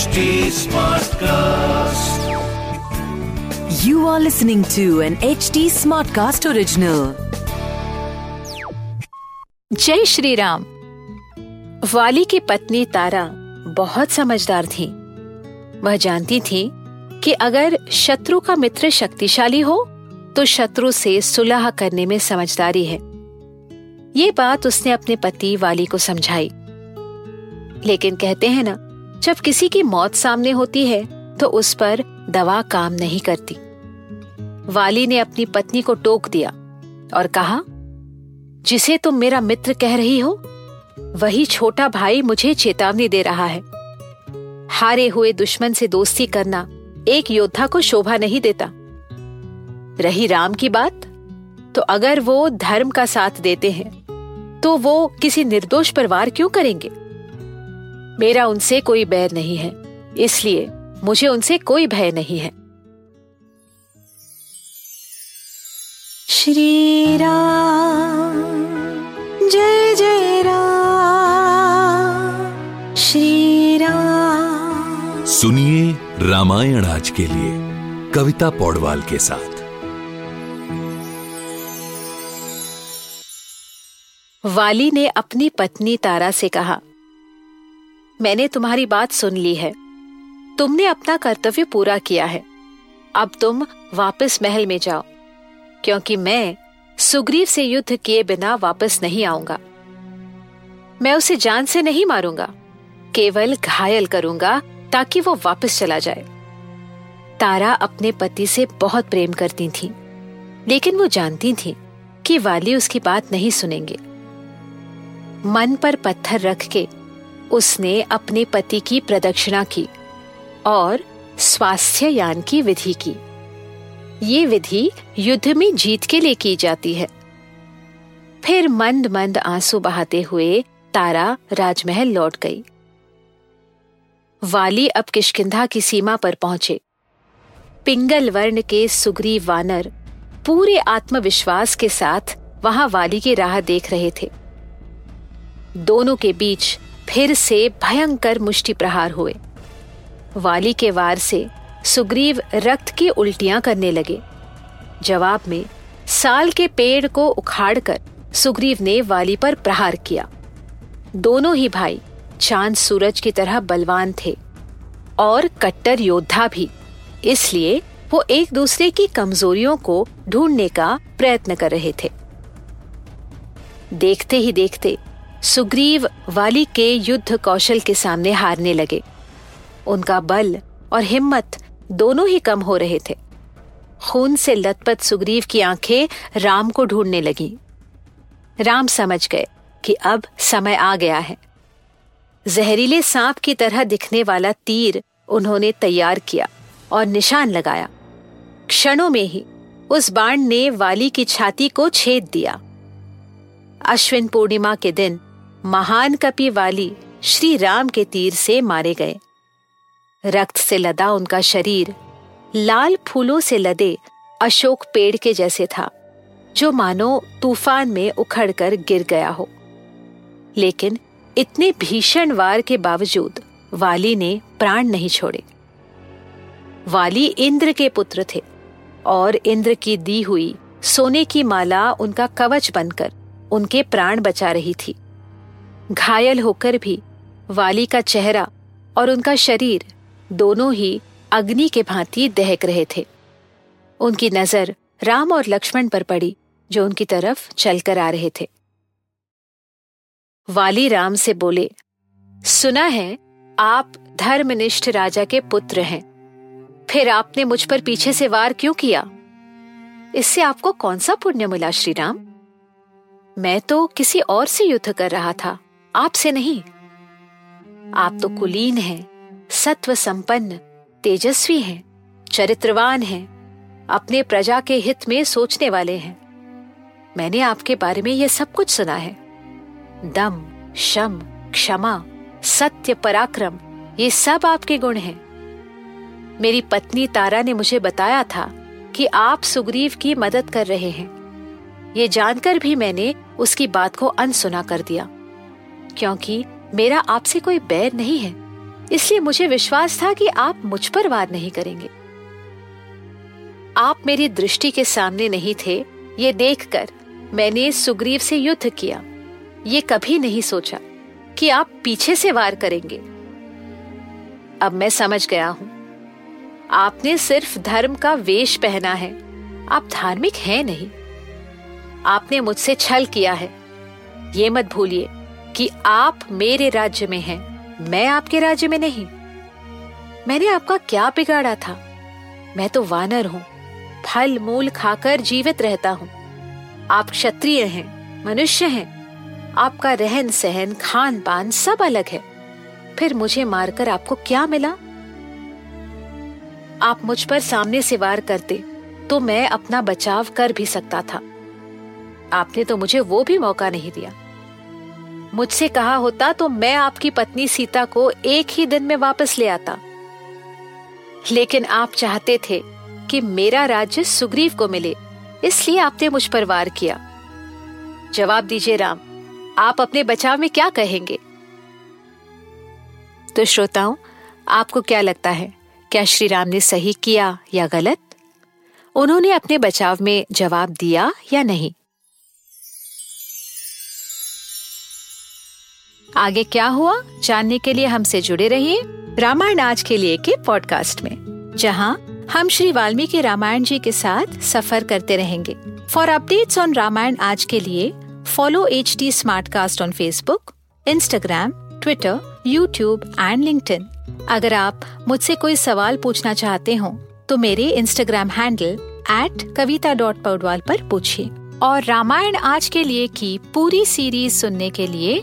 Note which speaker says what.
Speaker 1: HD Smartcast.
Speaker 2: You are listening to an HD Smartcast original.
Speaker 3: जय श्री राम वाली की पत्नी तारा बहुत समझदार थी वह जानती थी कि अगर शत्रु का मित्र शक्तिशाली हो तो शत्रु से सुलह करने में समझदारी है ये बात उसने अपने पति वाली को समझाई लेकिन कहते हैं ना जब किसी की मौत सामने होती है तो उस पर दवा काम नहीं करती। वाली ने अपनी पत्नी को टोक दिया और कहा, जिसे तुम मेरा मित्र कह रही हो, वही छोटा भाई मुझे चेतावनी दे रहा है। हारे हुए दुश्मन से दोस्ती करना एक योद्धा को शोभा नहीं देता। रही राम की बात? तो अगर वो धर्म का साथ देते हैं तो वो किसी निर्दोष परिवार क्यों करेंगे? मेरा उनसे कोई बैर नहीं है। इसलिए मुझे उनसे कोई भय नहीं है।
Speaker 2: श्री राम जय जय राम। श्री राम।
Speaker 4: सुनिए रामायण आज के लिए कविता पौडवाल के साथ।
Speaker 3: वाली ने अपनी पत्नी तारा से कहा मैंने तुम्हारी बात सुन ली है। तुमने अपना कर्तव्य पूरा किया है। अब तुम वापस महल में जाओ, क्योंकि मैं सुग्रीव से युद्ध किए बिना वापस नहीं आऊँगा। मैं उसे जान से नहीं मारूँगा, केवल घायल करूँगा ताकि वो वापस चला जाए। तारा अपने पति से बहुत प्रेम करती थी, लेकिन वो जानती थी कि वाली उसकी बात नहीं सुनेंगे। मन पर पत्थर रख के उसने अपने पति की प्रदक्षिणा की और स्वास्थ्य यान की विधि की। ये विधि युद्ध में जीत के लिए की जाती है। फिर मंद मंद आँसू बहाते हुए तारा राजमहल लौट गई। वाली अब किशकिंधा की सीमा पर पहुँचे। पिंगल वर्ण के सुग्रीव वानर पूरे आत्मविश्वास के साथ वहाँ वाली की राह देख रहे थे। दोनों के बीच फिर से भयंकर मुष्टि प्रहार हुए। वाली के वार से सुग्रीव रक्त की उल्टियाँ करने लगे। जवाब में, साल के पेड़ को उखाड़कर सुग्रीव ने वाली पर प्रहार किया। दोनों ही भाई चाँद सूरज की तरह बलवान थे और कट्टर योद्धा भी, इसलिए वो एक दूसरे की कमजोरियों को ढूँढने का प्रयत्न कर रहे थे। देखते ही देखते सुग्रीव वाली के युद्ध कौशल के सामने हारने लगे। उनका बल और हिम्मत दोनों ही कम हो रहे थे। खून से लथपथ सुग्रीव की आँखें राम को ढूँढने लगी। राम समझ गए कि अब समय आ गया है। जहरीले सांप की तरह दिखने वाला तीर उन्होंने तैयार किया और निशान लगाया। क्षणों में ही उस बाण ने वाली की छाती को छेद दिया। अश्विन पूर्णिमा के दिन महान कपि वाली श्री राम के तीर से मारे गए। रक्त से लदा उनका शरीर, लाल फूलों से लदे अशोक पेड़ के जैसे था, जो मानो तूफ़ान में उखड़कर गिर गया हो। लेकिन इतने भीषण वार के बावजूद वाली ने प्राण नहीं छोड़े। वाली इंद्र के पुत्र थे और इंद्र की दी हुई सोने की माला उनका कवच बनकर उनके प्राण बचा रही थी। घायल होकर भी वाली का चेहरा और उनका शरीर दोनों ही अग्नि के भांति दहक रहे थे। उनकी नज़र राम और लक्ष्मण पर पड़ी, जो उनकी तरफ़ चलकर आ रहे थे। वाली राम से बोले, सुना है, आप धर्मनिष्ठ राजा के पुत्र हैं। फिर आपने मुझ पर पीछे से वार क्यों किया? इससे आपको कौन सा पुण्य मिला, श्री राम? मैं तो किसी और से युद्ध कर रहा था। आपसे नहीं। आप तो कुलीन हैं, सत्व संपन्न तेजस्वी हैं, चरित्रवान हैं, अपने प्रजा के हित में सोचने वाले हैं। मैंने आपके बारे में यह सब कुछ सुना है। दम शम क्षमा सत्य पराक्रम ये सब आपके गुण हैं। मेरी पत्नी तारा ने मुझे बताया था कि आप सुग्रीव की मदद कर रहे हैं। ये जानकर भी मैंने उसकी बात को अनसुना कर दिया। क्योंकि मेरा आपसे कोई बैर नहीं है। इसलिए मुझे विश्वास था कि आप मुझ पर वार नहीं करेंगे। आप मेरी दृष्टि के सामने नहीं थे, ये देखकर मैंने सुग्रीव से युद्ध किया। ये कभी नहीं सोचा कि आप पीछे से वार करेंगे। अब मैं समझ गया हूँ। आपने सिर्फ़ धर्म का वेश पहना है। आप धार्मिक हैं नहीं। आपने मुझसे छल किया है। ये मत भूलिए। कि आप मेरे राज्य में हैं। मैं आपके राज्य में नहीं। मैंने आपका क्या बिगाड़ा था? मैं तो वानर हूँ। फल, मूल खाकर जीवित रहता हूँ। आप क्षत्रिय हैं, मनुष्य हैं। आपका रहन सहन खान पान सब अलग है। फिर मुझे मारकर आपको क्या मिला? आप मुझ पर सामने से वार करते तो मैं अपना बचाव कर भी सकता था। आपने तो मुझे वो भी मौका नहीं दिया। मुझसे कहा होता तो मैं आपकी पत्नी सीता को एक ही दिन में वापस ले आता। लेकिन आप चाहते थे कि मेरा राज्य सुग्रीव को मिले, इसलिए आपने मुझ पर वार किया। जवाब दीजिए राम, आप अपने बचाव में क्या कहेंगे? तो श्रोताओं, आपको क्या लगता है, क्या श्री राम ने सही किया या गलत? उन्होंने अपने बचाव में जवाब दिया या नहीं? आगे क्या हुआ? जानने के लिए हमसे जुड़े रहिए रामायण आज के लिए के पॉडकास्ट में, जहाँ हम श्री वाल्मीकि रामायण जी के साथ सफ़र करते रहेंगे। फॉर अपडेट्स ऑन रामायण आज के लिए follow H D Smartcast on Facebook Instagram Twitter YouTube and link अगर आप मुझसे कोई सवाल पूछना चाहते हो तो मेरे Instagram handle at Kavita dot Paudwal पर पूछिए। और रामायण आज के लिए की पूरी सीरीज़ सुनने के लिए